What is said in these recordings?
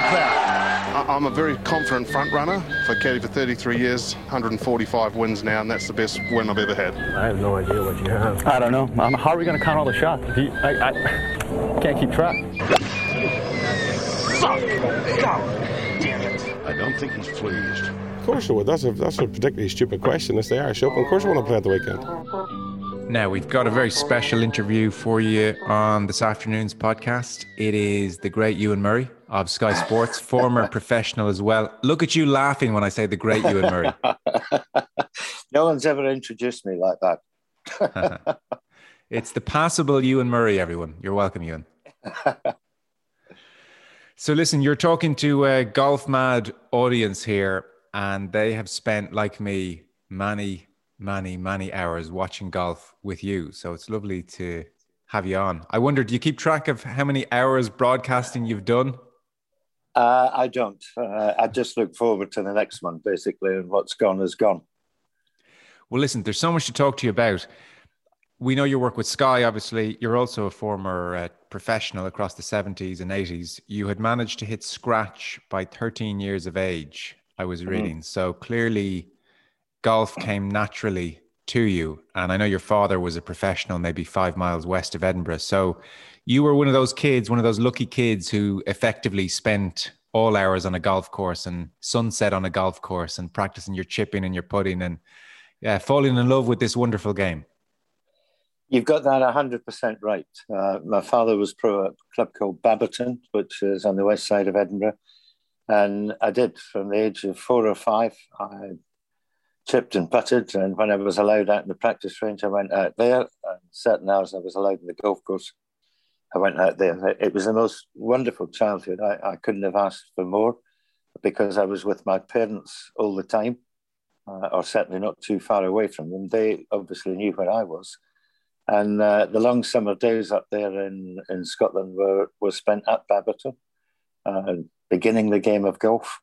like that? I'm a very confident front runner. I caddy for 33 years, 145 wins now, and that's the best win I've ever had. I have no idea what you have. I don't know. Um, how are we going to count all the shots? You, I, I can't keep track. Fuck! God damn it! I don't think he's pleased. Of course I would. That's a that's a particularly stupid question. It's the Irish Open. Of course I want to play at the weekend. Now, we've got a very special interview for you on this afternoon's podcast. It is the great Ewen Murray of Sky Sports, former professional as well. Look at you laughing when I say the great Ewen Murray. no one's ever introduced me like that. it's the passable Ewen Murray, everyone. You're welcome, Ewen. so, listen, you're talking to a golf mad audience here, and they have spent, like me, many many, many hours watching golf with you. So it's lovely to have you on. I wonder, do you keep track of how many hours broadcasting you've done? Uh, I don't. Uh, I just look forward to the next one, basically, and what's gone is gone. Well, listen, there's so much to talk to you about. We know your work with Sky, obviously. You're also a former uh, professional across the 70s and 80s. You had managed to hit scratch by 13 years of age, I was mm-hmm. reading. Mm. So clearly, golf came naturally to you. And I know your father was a professional, maybe five miles west of Edinburgh. So you were one of those kids, one of those lucky kids who effectively spent all hours on a golf course and sunset on a golf course and practicing your chipping and your putting and yeah, falling in love with this wonderful game. You've got that 100% right. Uh, my father was pro at a club called Baberton, which is on the west side of Edinburgh. And I did from the age of four or five. I chipped and putted. And when I was allowed out in the practice range, I went out there. And certain hours I was allowed in the golf course, I went out there. It was the most wonderful childhood. I, I couldn't have asked for more because I was with my parents all the time, uh, or certainly not too far away from them. They obviously knew where I was. And uh, the long summer days up there in, in Scotland were, were spent at Baberton, uh, beginning the game of golf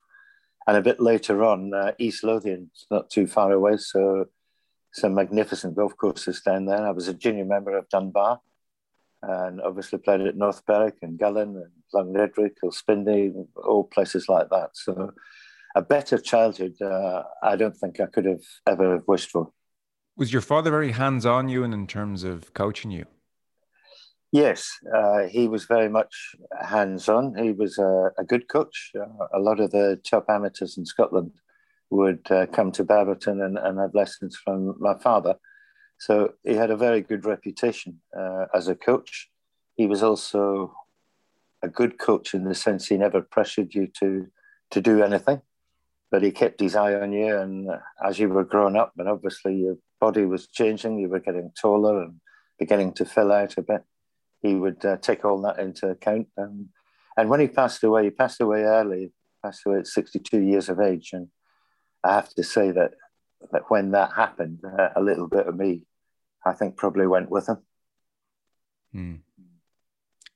and a bit later on, uh, East Lothian, is not too far away. So some magnificent golf courses down there. I was a junior member of Dunbar and obviously played at North Berwick and Gullane and Longniddry, Kilspindie, all places like that. So a better childhood, uh, I don't think I could have ever wished for. Was your father very hands on you and in terms of coaching you? Yes, uh, he was very much hands on. He was a, a good coach. Uh, a lot of the top amateurs in Scotland would uh, come to Baberton and, and have lessons from my father. So he had a very good reputation uh, as a coach. He was also a good coach in the sense he never pressured you to, to do anything, but he kept his eye on you. And as you were growing up, and obviously your body was changing, you were getting taller and beginning to fill out a bit he would uh, take all that into account. And when he passed away, he passed away early, passed away at 62 years of age. And I have to say that, that when that happened, uh, a little bit of me, I think, probably went with him. Hmm.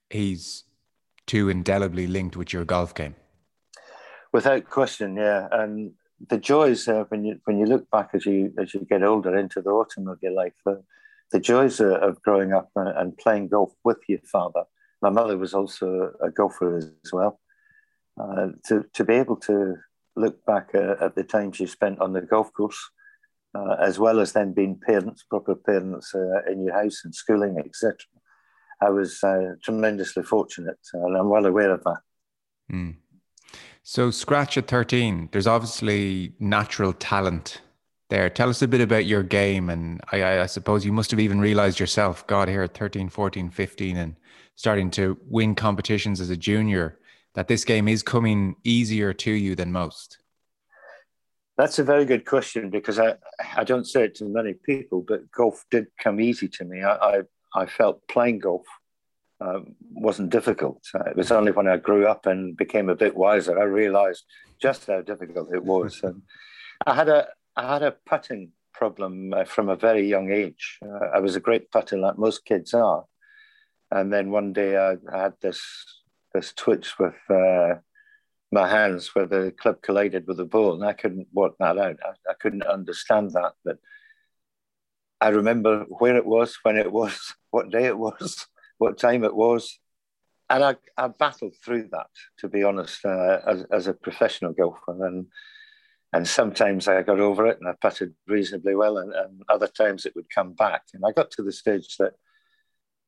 He's too indelibly linked with your golf game. Without question, yeah. And the joys uh, when you when you look back as you as you get older into the autumn of your life, uh, the joys of growing up and playing golf with your father. My mother was also a golfer as well. Uh, to, to be able to look back uh, at the times you spent on the golf course, uh, as well as then being parents, proper parents uh, in your house and schooling, etc. I was uh, tremendously fortunate, and I'm well aware of that. Mm. So, scratch at 13, there's obviously natural talent there. Tell us a bit about your game. And I, I, suppose you must have even realized yourself, God, here at 13, 14, 15, and starting to win competitions as a junior, that this game is coming easier to you than most. That's a very good question because I, I don't say it to many people, but golf did come easy to me. I, I, I felt playing golf um, wasn't difficult. It was only when I grew up and became a bit wiser I realized just how difficult it was. and I had a, I had a putting problem uh, from a very young age. Uh, I was a great putter, like most kids are. And then one day I, I had this this twitch with uh, my hands where the club collided with the ball, and I couldn't work that out. I, I couldn't understand that, but I remember where it was, when it was, what day it was, what time it was, and I, I battled through that, to be honest, uh, as, as a professional golfer. And and sometimes I got over it and I putted reasonably well, and, and other times it would come back. And I got to the stage that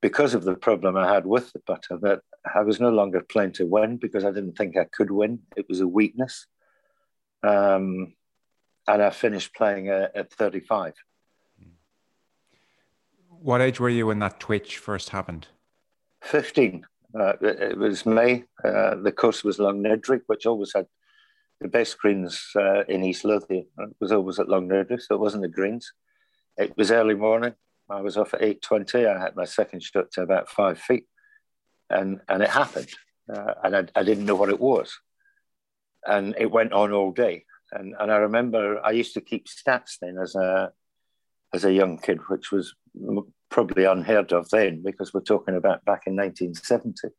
because of the problem I had with the putter, that I was no longer playing to win because I didn't think I could win. It was a weakness. Um, and I finished playing at, at 35. What age were you when that twitch first happened? 15. Uh, it, was May. Uh, the course was Longniddry, which always had the best greens uh, in East Lothian. It was always at Longniddry, so it wasn't the greens. It was early morning. I was off at 8.20. I had my second shot to about five feet. And, and it happened. Uh, and I, I didn't know what it was. And it went on all day. And, and I remember I used to keep stats then as a, as a young kid, which was probably unheard of then because we're talking about back in 1970.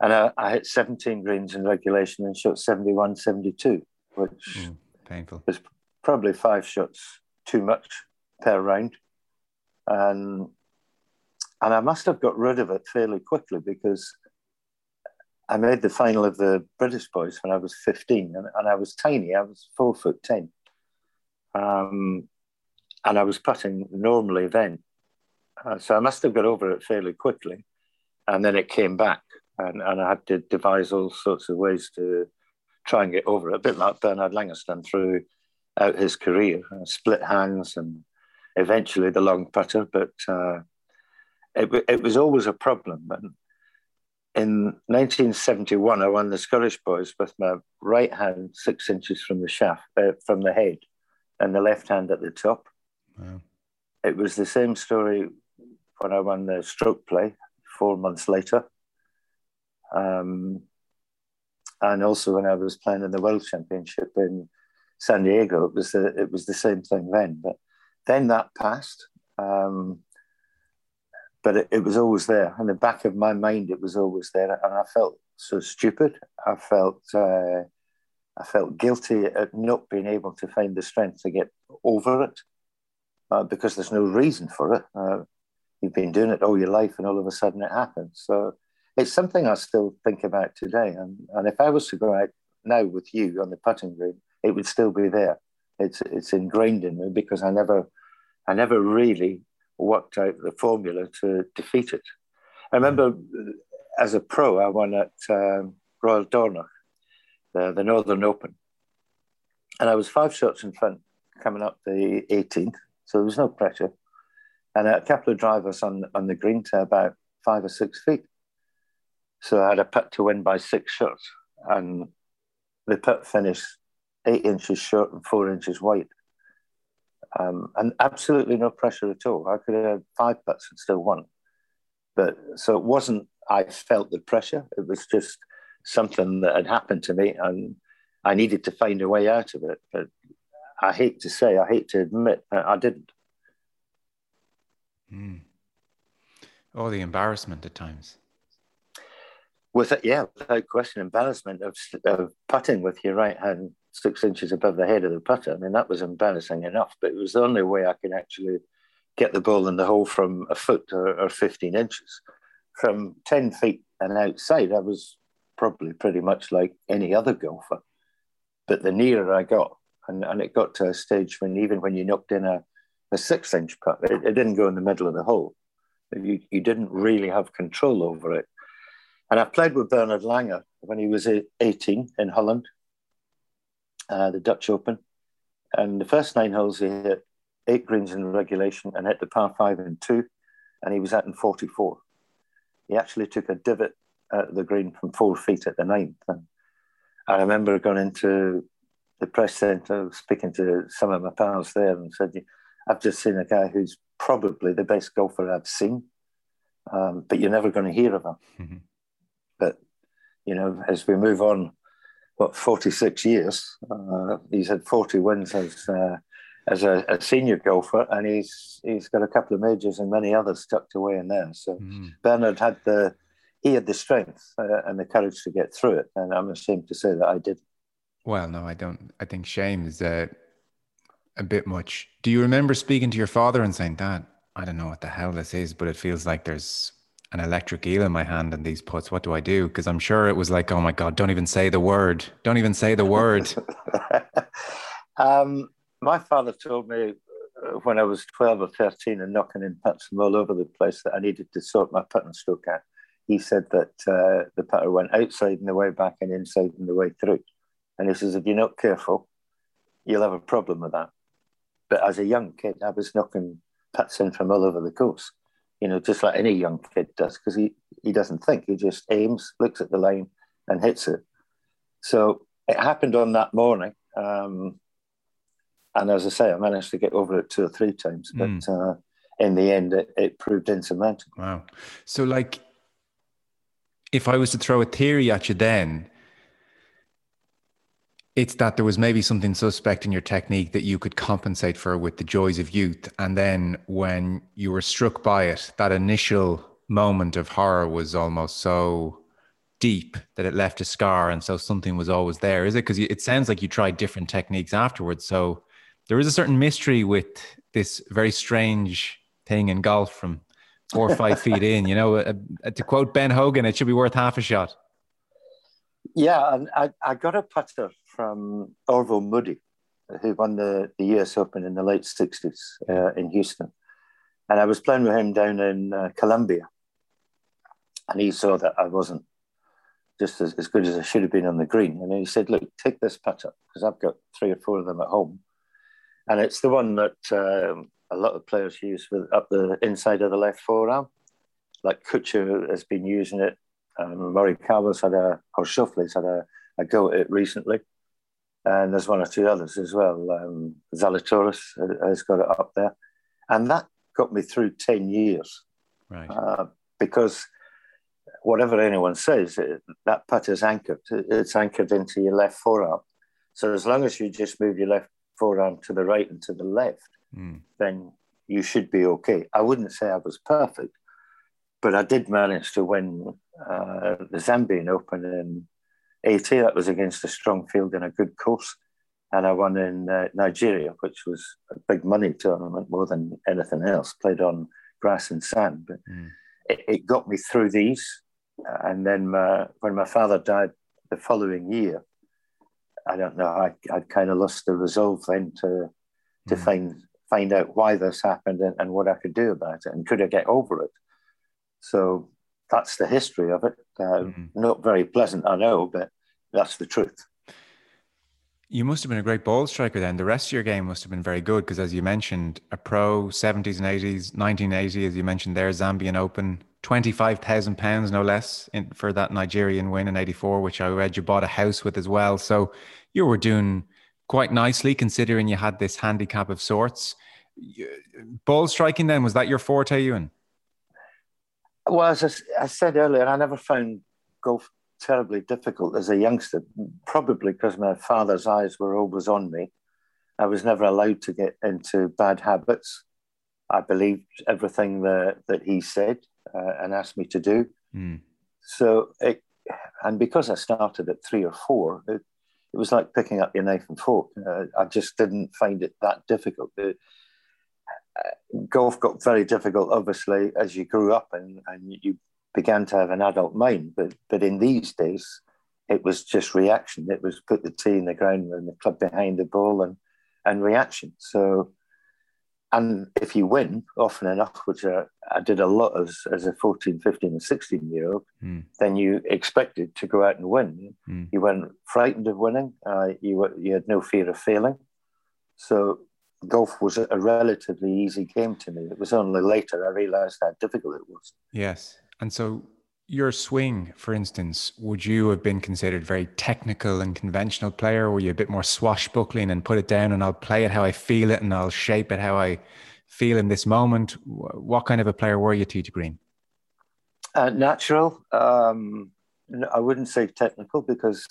And I, I hit 17 greens in regulation and shot 71, 72, which mm, painful. was probably five shots too much per round. And, and I must have got rid of it fairly quickly because I made the final of the British Boys when I was 15 and, and I was tiny. I was four foot 10. Um, and I was putting normally then. Uh, so I must have got over it fairly quickly. And then it came back, and, and I had to devise all sorts of ways to try and get over it, a bit like Bernard Langerston through out his career, uh, split hands and eventually the long putter. But uh, it, it was always a problem. And in 1971, I won the Scottish Boys with my right hand six inches from the shaft, uh, from the head, and the left hand at the top. Wow. It was the same story when I won the stroke play four months later. Um, and also when I was playing in the World Championship in San Diego, it was the, it was the same thing then. But then that passed, um, but it, it, was always there. In the back of my mind, it was always there, and I felt so stupid. I felt uh, I felt guilty at not being able to find the strength to get over it uh, because there's no reason for it. Uh, you've been doing it all your life, and all of a sudden it happens. So it's something I still think about today. And, and if I was to go out now with you on the putting green, it would still be there. It's it's ingrained in me because I never I never really worked out the formula to defeat it. I remember as a pro, I won at um, Royal Dornoch, the, the Northern Open, and I was five shots in front coming up the 18th so there was no pressure. And a couple of drivers on, on the green to about five or six feet. So I had a putt to win by six shots. And the putt finished eight inches short and four inches wide. Um, and absolutely no pressure at all. I could have had five putts and still won. But so it wasn't, I felt the pressure. It was just something that had happened to me and I needed to find a way out of it. But I hate to say, I hate to admit, I didn't. Mm. Oh, the embarrassment at times. With it, yeah, without question, embarrassment of, of putting with your right hand six inches above the head of the putter. I mean, that was embarrassing enough, but it was the only way I could actually get the ball in the hole from a foot or, or 15 inches. From 10 feet and outside, I was probably pretty much like any other golfer. But the nearer I got, and, and it got to a stage when even when you knocked in a, a six inch putt, it, it didn't go in the middle of the hole. You, you didn't really have control over it. And I played with Bernard Langer when he was 18 in Holland, uh, the Dutch Open. And the first nine holes, he hit eight greens in regulation and hit the par five and two, and he was at in 44. He actually took a divot at the green from four feet at the ninth. And I remember going into the press centre, speaking to some of my pals there, and said, "I've just seen a guy who's probably the best golfer I've seen, um, but you're never going to hear of him." Mm-hmm. But you know, as we move on, what 46 years, uh, he's had 40 wins as uh, as a, a, senior golfer, and he's he's got a couple of majors and many others tucked away in there. So mm-hmm. Bernard had the he had the strength uh, and the courage to get through it, and I'm ashamed to say that I did. Well, no, I don't. I think shame is uh, a bit much. Do you remember speaking to your father and saying, Dad, I don't know what the hell this is, but it feels like there's an electric eel in my hand and these putts. What do I do? Because I'm sure it was like, oh my God, don't even say the word. Don't even say the word. um, my father told me uh, when I was 12 or 13 and knocking in putts from all over the place that I needed to sort my putt and stroke out. He said that uh, the putter went outside and the way back and inside and the way through. And he says, if you're not careful, you'll have a problem with that. But as a young kid, I was knocking putts in from all over the course you know, just like any young kid does, because he, he doesn't think, he just aims, looks at the line, and hits it. So it happened on that morning. Um, and as I say, I managed to get over it two or three times, but mm. uh, in the end, it, it proved insurmountable. Wow. So, like, if I was to throw a theory at you then, it's that there was maybe something suspect in your technique that you could compensate for with the joys of youth. And then when you were struck by it, that initial moment of horror was almost so deep that it left a scar. And so something was always there. Is it? Because it sounds like you tried different techniques afterwards. So there is a certain mystery with this very strange thing in golf from four or five feet in. You know, uh, uh, to quote Ben Hogan, it should be worth half a shot. Yeah, and I, I got a putter from Orville Moody, who won the, the US Open in the late 60s uh, in Houston. And I was playing with him down in uh, Colombia. And he saw that I wasn't just as, as good as I should have been on the green. And he said, Look, take this putter, because I've got three or four of them at home. And it's the one that um, a lot of players use with up the inside of the left forearm. Like Kuchar has been using it. Um, Morikawa's had a, or Schauffele's had a, a go at it recently and there's one or two others as well. Um, Zalatoris has got it up there, and that got me through ten years. Right. Uh, because whatever anyone says, it, that putt is anchored. It's anchored into your left forearm. So as long as you just move your left forearm to the right and to the left, mm. then you should be okay. I wouldn't say I was perfect, but I did manage to win uh, the Zambian Open in 80. That was against a strong field in a good course. And I won in uh, Nigeria, which was a big money tournament more than anything else, played on grass and sand. But mm. it, it, got me through these. And then my, when my father died the following year, I don't know, I, I'd kind of lost the resolve then to, to mm. find, find out why this happened and, and what I could do about it and could I get over it. So that's the history of it. Uh, mm. Not very pleasant, I know, but that's the truth. You must have been a great ball striker then. The rest of your game must have been very good because, as you mentioned, a pro 70s and 80s, 1980, as you mentioned there, Zambian Open, £25,000 no less in, for that Nigerian win in 84, which I read you bought a house with as well. So you were doing quite nicely considering you had this handicap of sorts. Ball striking then, was that your forte, Ewen? Well, as I, I said earlier, I never found golf terribly difficult as a youngster, probably because my father's eyes were always on me. I was never allowed to get into bad habits. I believed everything that, that he said uh, and asked me to do. Mm. So, it, and because I started at three or four, it, it was like picking up your knife and fork. Uh, I just didn't find it that difficult. It, uh, golf got very difficult, obviously, as you grew up and, and you began to have an adult mind. But but in these days, it was just reaction. It was put the tee in the ground and the club behind the ball and and reaction. So, and if you win often enough, which I, I did a lot as, as a 14, 15, and 16 year old, mm. then you expected to go out and win. Mm. You weren't frightened of winning. Uh, you, were, you had no fear of failing. So golf was a relatively easy game to me. It was only later I realized how difficult it was. Yes. And so your swing, for instance, would you have been considered very technical and conventional player? Were you a bit more swashbuckling and put it down and I'll play it how I feel it and I'll shape it how I feel in this moment? What kind of a player were you, T.J. Green? Uh, natural. Um, I wouldn't say technical because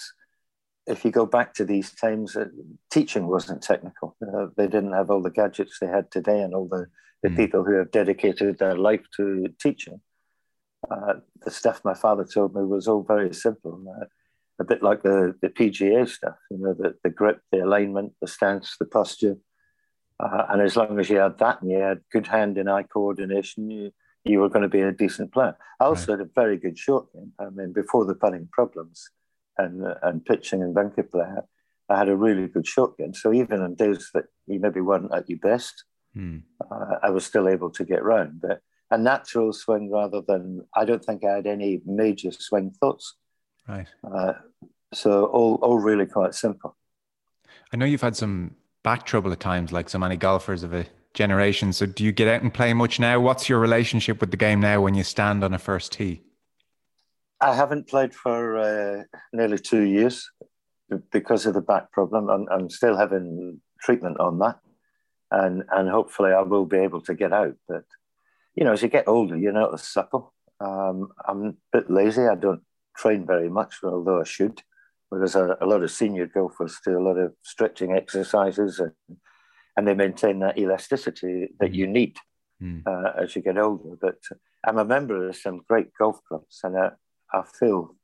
if you go back to these times, uh, teaching wasn't technical. Uh, they didn't have all the gadgets they had today and all the, the mm. people who have dedicated their life to teaching uh, the stuff my father told me was all very simple, uh, a bit like the, the PGA stuff, you know, the, the grip, the alignment, the stance, the posture. Uh, and as long as you had that and you had good hand and eye coordination, you, you were going to be a decent player. I also right. had a very good short game. I mean, before the putting problems and and pitching and bunker play, I had a really good short game. So even on days that you maybe weren't at your best, mm. uh, I was still able to get round. But a natural swing rather than I don't think I had any major swing thoughts. Right. Uh, so all all really quite simple. I know you've had some back trouble at times, like so many golfers of a generation. So do you get out and play much now? What's your relationship with the game now when you stand on a first tee? I haven't played for uh, nearly two years because of the back problem. I'm, I'm still having treatment on that, and and hopefully I will be able to get out. But you know, as you get older, you're not as supple. Um, I'm a bit lazy. I don't train very much, although I should. Whereas a, a lot of senior golfers do a lot of stretching exercises and and they maintain that elasticity that you need mm. uh, as you get older. But I'm a member of some great golf clubs, and I, I feel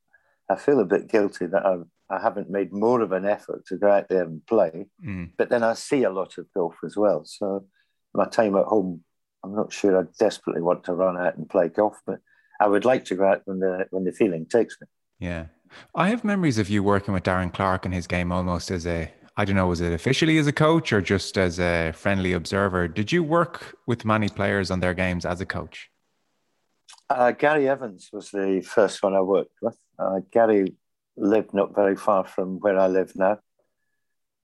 I feel a bit guilty that I, I haven't made more of an effort to go out there and play. Mm. But then I see a lot of golf as well, so my time at home, I'm not sure I desperately want to run out and play golf, but I would like to go out when the when the feeling takes me. Yeah. I have memories of you working with Darren Clarke and his game almost as a I don't know, was it officially as a coach or just as a friendly observer? Did you work with many players on their games as a coach? Uh, Gary Evans was the first one I worked with. Uh, Gary lived not very far from where I live now.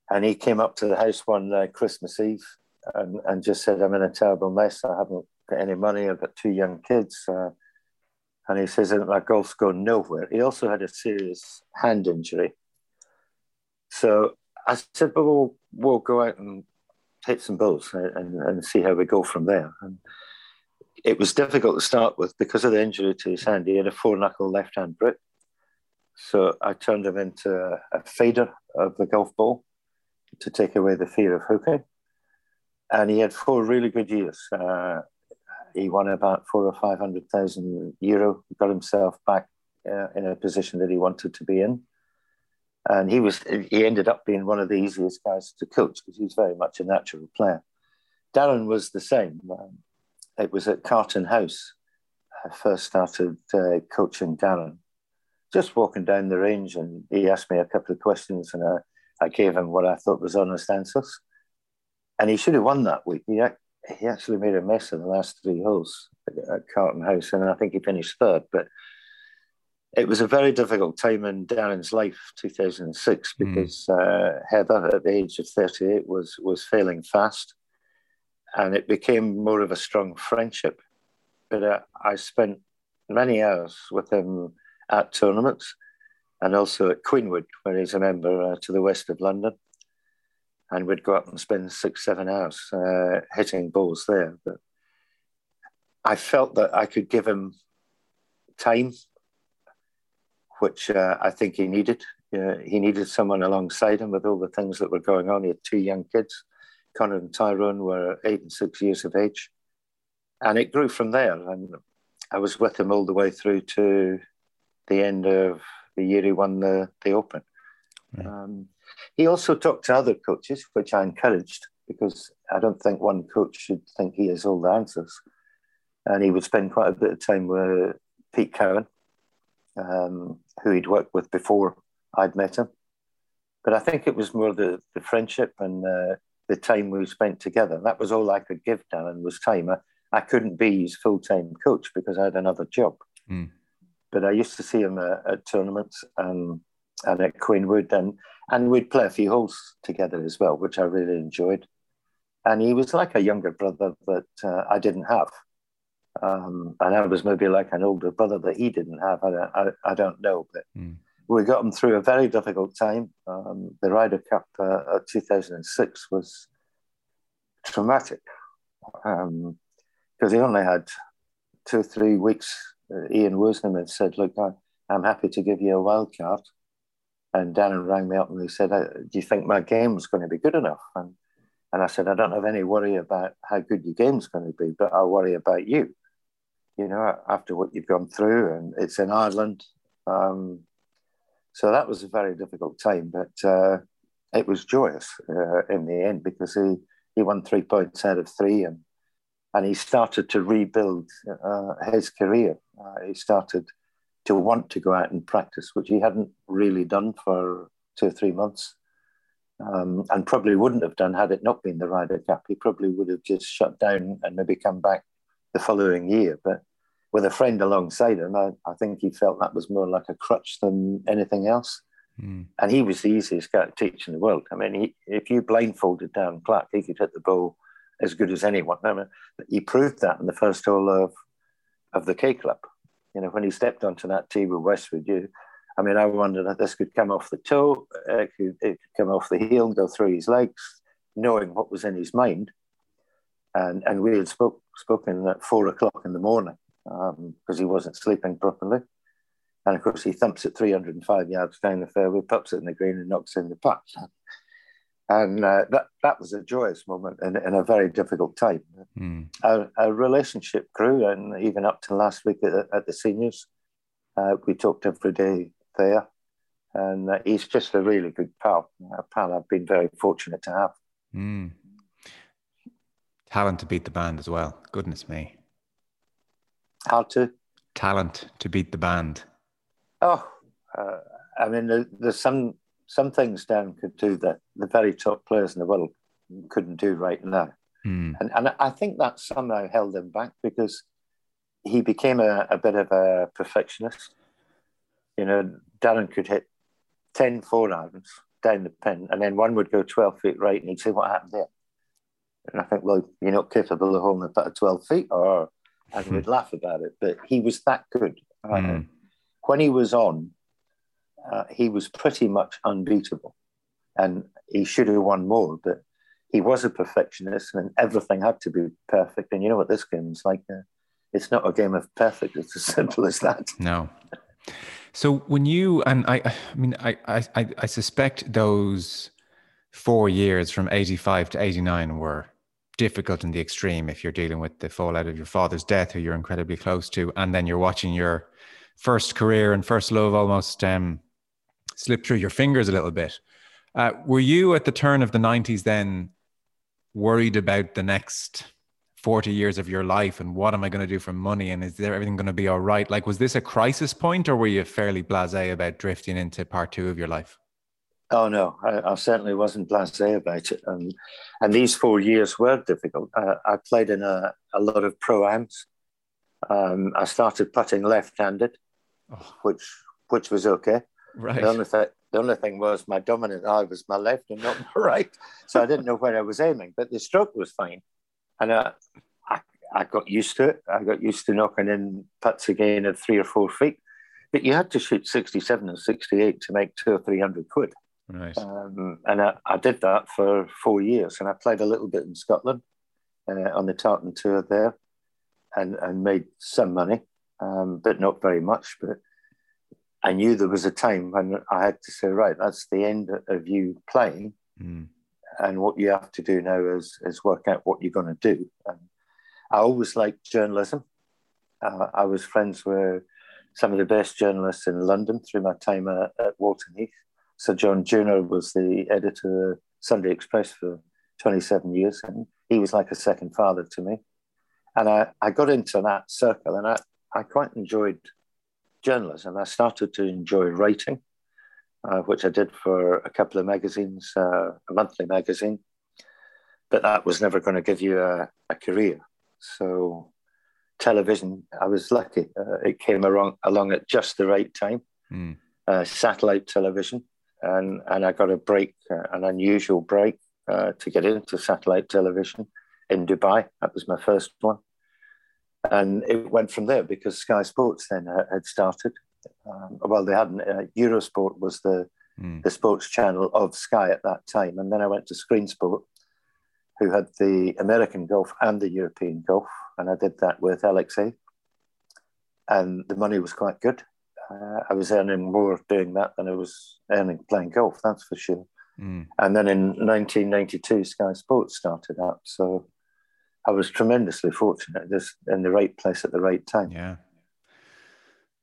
And he came up to the house one uh, Christmas Eve and, and, just said, I'm in a terrible mess. I haven't got any money. I've got two young kids. Uh, and he says, my golf's going nowhere. He also had a serious hand injury. So I said, but we'll, we'll go out and hit some balls and, and see how we go from there. And it was difficult to start with because of the injury to his hand. He had a four knuckle left hand grip. So I turned him into a, fader of the golf ball to take away the fear of hooking. And he had four really good years. Uh, he won about four or five hundred thousand euro, got himself back uh, in a position that he wanted to be in and he was he ended up being one of the easiest guys to coach because he was very much a natural player. Darren was the same. Um, it was at Carton House I first started uh, coaching Darren. Just walking down the range, and he asked me a couple of questions, and I, I gave him what I thought was honest answers. And he should have won that week. He, he actually made a mess of the last three holes at, at Carton House, and I think he finished third. But it was a very difficult time in Darren's life, 2006, hmm. because mm. uh, Heather, at the age of 38, was was failing fast, and it became more of a strong friendship. But uh, I spent many hours with him at tournaments, and also at Queenwood, where he's a member uh, to the west of London, and we'd go up and spend six, seven hours uh, hitting balls there. But I felt that I could give him time which uh, I think he needed. Uh, he needed someone alongside him with all the things that were going on. He had two young kids. Conor and Tyrone were eight and six years of age. And it grew from there. And I was with him all the way through to the end of the year he won the, the Open. Um, he also talked to other coaches, which I encouraged because I don't think one coach should think he has all the answers. And he would spend quite a bit of time with Pete Cowan, um, who he'd worked with before I'd met him. But I think it was more the, the friendship and uh, the time we spent together. That was all I could give Darren was time. I, I couldn't be his full time coach because I had another job. Mm. But I used to see him uh, at tournaments and, and at Queenwood, and, and we'd play a few holes together as well, which I really enjoyed. And he was like a younger brother that uh, I didn't have. Um, and I was maybe like an older brother that he didn't have. I, I, I don't know, but mm. We got them through a very difficult time. Um, the Ryder Cup uh, 2006 was traumatic because um, he only had two three weeks. Uh, Ian Woosnam had said, "Look, I, am happy to give you a wild card." And Darren rang me up and he said, uh, "Do you think my game was going to be good enough?" And and I said, "I don't have any worry about how good your game's going to be, but I worry about you." you know, after what you've gone through, and it's in Ireland. Um, so that was a very difficult time, but uh, it was joyous uh, in the end because he, he won three points out of three, and and he started to rebuild uh, his career. Uh, he started to want to go out and practice, which he hadn't really done for two or three months. Um, and probably wouldn't have done had it not been the Ryder Cup. He probably would have just shut down and maybe come back the following year. But with a friend alongside him, I, I think he felt that was more like a crutch than anything else. Mm. And he was the easiest guy to teach in the world. I mean, he, if you blindfolded Darren Clarke, he could hit the ball as good as anyone. I mean, he proved that in the first hole of of the K Club. You know, when he stepped onto that tee with Westwood, you I mean, I wondered if this could come off the toe, it could, it could come off the heel and go through his legs, knowing what was in his mind. And, and we had spoke, spoken at four o'clock in the morning because um, he wasn't sleeping properly. And of course, he thumps it 305 yards down the fairway, puts it in the green, and knocks in the putt. And uh, that, that was a joyous moment in, in a very difficult time. Mm. Our, our, relationship grew, and even up to last week at, at the seniors, uh, we talked every day there. And uh, he's just a really good pal, a pal I've been very fortunate to have. Mm. Talent to beat the band as well. Goodness me. How to? Talent to beat the band. Oh, uh, I mean, there's some some things Darren could do that the very top players in the world couldn't do right now. Mm. And, and I think that somehow held him back because he became a, a bit of a perfectionist. You know, Darren could hit 10 four irons down the pin, and then one would go 12 feet right, and he'd say, What happened there? And I think, Well, you're not capable of holding the at 12 feet, or and we'd hmm. laugh about it. But he was that good. Mm. Uh, when he was on, uh, he was pretty much unbeatable. And he should have won more, but he was a perfectionist and everything had to be perfect. And you know what this game is like? Uh, it's not a game of perfect. It's as simple as that. No. So when you and I, I mean, I, I, I suspect those four years from eighty-five to eighty-nine were difficult in the extreme. If you're dealing with the fallout of your father's death, who you're incredibly close to, and then you're watching your first career and first love almost um, slip through your fingers a little bit. Uh, were you at the turn of the '90s then worried about the next 40 years of your life and what am I going to do for money and is there everything going to be all right? Like, was this a crisis point or were you fairly blase about drifting into part two of your life? Oh no, I, I certainly wasn't blasé about it, and and these four years were difficult. Uh, I played in a, a lot of pro ams. Um, I started putting left-handed, oh. which which was okay. Right. The only, th- the only thing was my dominant eye was my left and not my right, so I didn't know where I was aiming. But the stroke was fine and uh, I, I got used to it. I got used to knocking in putts again at three or four feet. But you had to shoot 67 and 68 to make two or 300 quid. Nice. Um, and I, I, did that for four years. And I played a little bit in Scotland uh, on the Tartan Tour there and, and made some money, um, but not very much. But I knew there was a time when I had to say, right, that's the end of you playing. Mm and what you have to do now is is work out what you're going to do. And I always liked journalism. Uh, I was friends with some of the best journalists in London through my time at, at Walton Heath. Sir John Junor was the editor of Sunday Express for 27 years, and he was like a second father to me. And I, I got into that circle, and I, I quite enjoyed journalism. I started to enjoy writing uh, which I did for a couple of magazines, uh, a monthly magazine. But that was never going to give you a, a career. So, television, I was lucky. Uh, it came along, along at just the right time. Mm. satellite television, and, and I got a break, uh, an unusual break uh, to get into satellite television in Dubai. That was my first one. And it went from there because Sky Sports then had started. Um, well, they hadn't. Uh, Eurosport was the mm. the sports channel of Sky at that time, and then I went to Screen Sport, who had the American golf and the European golf, and I did that with LXA, and the money was quite good. Uh, I was earning more doing that than I was earning playing golf. That's for sure. Mm. And then in 1992, Sky Sports started up, so I was tremendously fortunate, just in the right place at the right time. Yeah.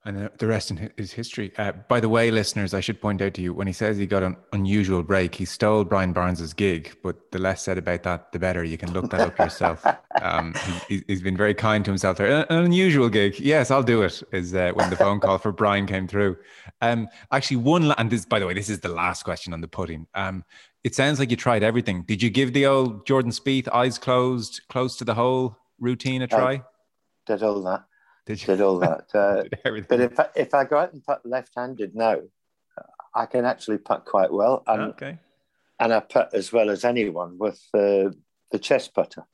And the rest is history. Uh, by the way, listeners, I should point out to you when he says he got an unusual break, he stole Brian Barnes's gig. But the less said about that, the better. You can look that up yourself. Um, he, has been very kind to himself there. An, unusual gig. Yes, I'll do it. Is uh, when the phone call for Brian came through. Um, actually, one and this, by the way, this is the last question on the pudding. Um, it sounds like you tried everything. Did you give the old Jordan Spieth eyes closed, close to the hole routine a try? I did all that. Did you? Did all that. Uh, but if I, if I go out and putt left-handed now, I can actually putt quite well. And, okay. And I putt as well as anyone with uh, the chest putter.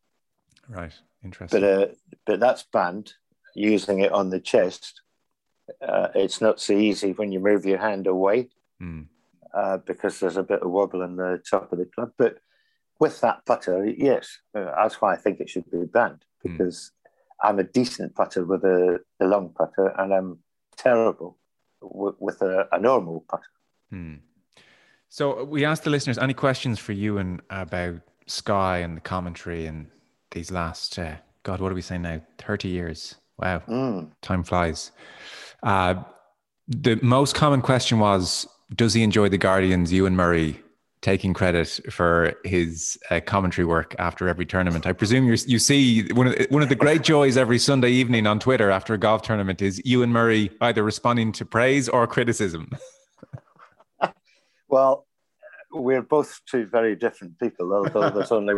Right. Interesting. But uh, but that's banned. Using it on the chest, uh, it's not so easy when you move your hand away. Mm uh, because there's a bit of wobble in the top of the club. But with that putter, yes, uh, that's why I think it should be banned hmm. because. I'm a decent putter with a, a, long putter and I'm terrible w- with a, a, normal putter. Mm. So we asked the listeners any questions for you and about Sky and the commentary and these last, uh, God, what are we saying now? 30 years. Wow. Mm. Time flies. Uh, the most common question was does he enjoy the Guardians, Ewan Murray, taking credit for his uh, commentary work after every tournament? I presume you you see one of, one of the great joys every Sunday evening on Twitter after a golf tournament is Ewan Murray either responding to praise or criticism. well, we're both two very different people, although there's only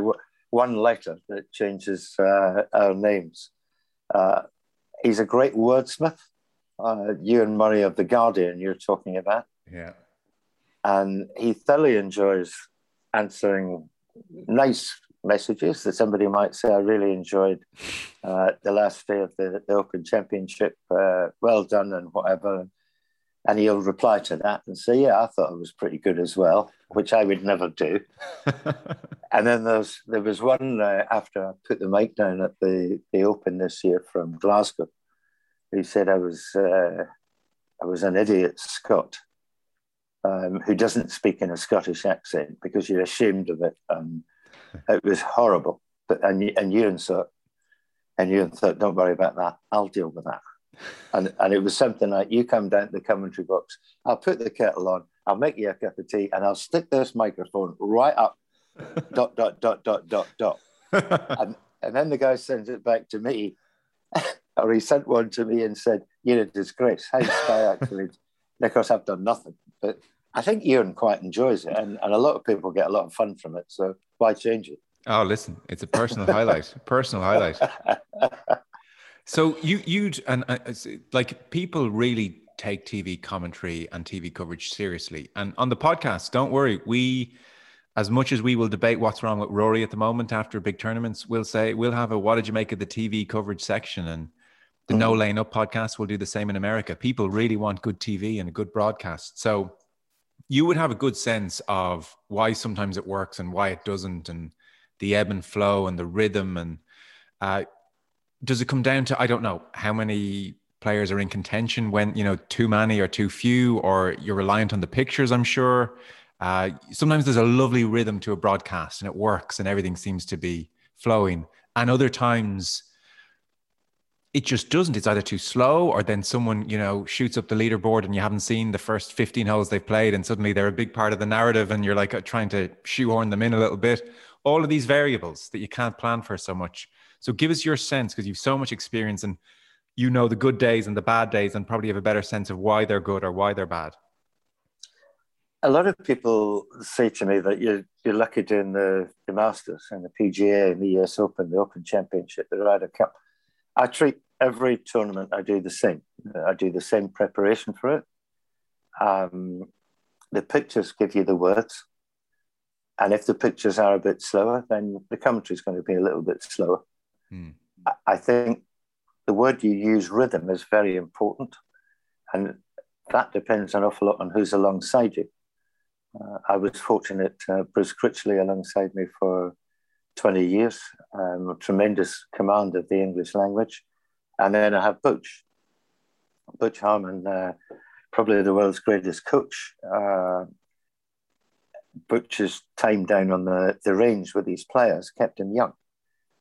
one letter that changes uh, our names. Uh, he's a great wordsmith. Uh, Ewan Murray of The Guardian, you're talking about. Yeah and he thoroughly enjoys answering nice messages that somebody might say, I really enjoyed uh, the last day of the, the Open Championship. Uh, well done and whatever. And he'll reply to that and say, Yeah, I thought it was pretty good as well, which I would never do. and then there's, there was one uh, after I put the mic down at the, the Open this year from Glasgow. He said I was uh, I was an idiot Scot um, who doesn't speak in a Scottish accent because you're ashamed of it. Um, it was horrible. But and you and Ewan thought, and Ewan thought, don't worry about that. I'll deal with that. And and it was something like you come down to the commentary box. I'll put the kettle on. I'll make you a cup of tea, and I'll stick this microphone right up. dot dot dot dot dot dot. and and then the guy sends it back to me, or he sent one to me and said, "You're a disgrace." How Sky actually? Because I've done nothing. But I think Ewan quite enjoys it, and, and a lot of people get a lot of fun from it. So why change it? Oh, listen, it's a personal highlight. Personal highlight. So you you'd and uh, like people really take TV commentary and TV coverage seriously. And on the podcast, don't worry, we as much as we will debate what's wrong with Rory at the moment after big tournaments, we'll say we'll have a what did you make of the TV coverage section and the mm. No Laying Up podcast will do the same in America. People really want good TV and a good broadcast. So you would have a good sense of why sometimes it works and why it doesn't, and the ebb and flow and the rhythm. And uh, does it come down to I don't know how many players are in contention when you know too many or too few, or you're reliant on the pictures? I'm sure. Uh, sometimes there's a lovely rhythm to a broadcast and it works and everything seems to be flowing, and other times it just doesn't. It's either too slow or then someone, you know, shoots up the leaderboard and you haven't seen the first 15 holes they've played and suddenly they're a big part of the narrative and you're like uh, trying to shoehorn them in a little bit. All of these variables that you can't plan for so much. So give us your sense because you've so much experience and you know the good days and the bad days and probably have a better sense of why they're good or why they're bad. A lot of people say to me that you're, you're lucky doing the, the Masters and the PGA and the US Open, the Open Championship, the Ryder Cup I treat every tournament I do the same. I do the same preparation for it. Um, the pictures give you the words. And if the pictures are a bit slower, then the commentary is going to be a little bit slower. Mm. I think the word you use, rhythm, is very important. And that depends an awful lot on who's alongside you. Uh, I was fortunate, uh, Bruce Critchley alongside me for 20 years, um, tremendous command of the English language. And then I have Butch, Butch Harmon, uh, probably the world's greatest coach. Uh, Butch's time down on the, the range with these players kept him young.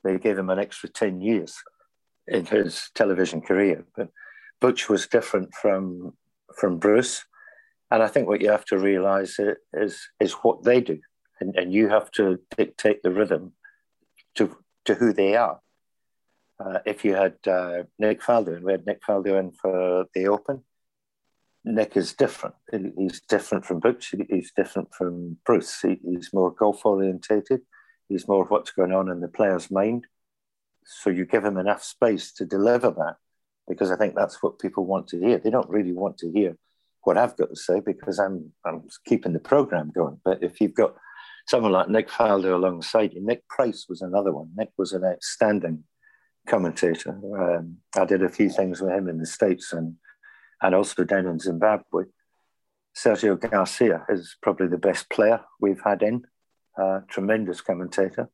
They gave him an extra 10 years in his television career. But Butch was different from from Bruce, and I think what you have to realise is is what they do, and, and you have to dictate the rhythm to to who they are. Uh, if you had uh, Nick Faldo, and we had Nick Faldo in for the Open, Nick is different. He's different from Butch. He's different from Bruce. He's more golf orientated. He's more of what's going on in the player's mind. So you give him enough space to deliver that, because I think that's what people want to hear. They don't really want to hear what I've got to say because I'm I'm keeping the program going. But if you've got someone like Nick Faldo alongside you, Nick Price was another one. Nick was an outstanding commentator. Um, I did a few things with him in the States and and also down in Zimbabwe. Sergio Garcia is probably the best player we've had in, uh, tremendous commentator.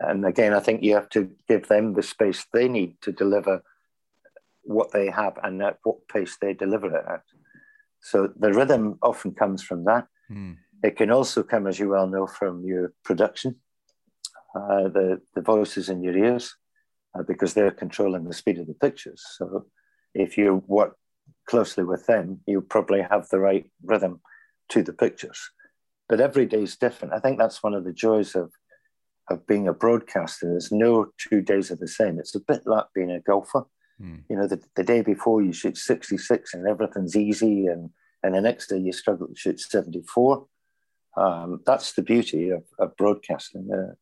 And again, I think you have to give them the space they need to deliver what they have and at what pace they deliver it at. So the rhythm often comes from that. Mm. It can also come, as you well know, from your production, uh, the, the voices in your ears, uh, because they're controlling the speed of the pictures. So if you work closely with them, you probably have the right rhythm to the pictures. But every day is different. I think that's one of the joys of of being a broadcaster. There's no two days are the same. It's a bit like being a golfer. Mm. You know, the, the day before you shoot 66 and everything's easy, and and the next day you struggle to shoot 74. Um, that's the beauty of, of broadcasting. Uh,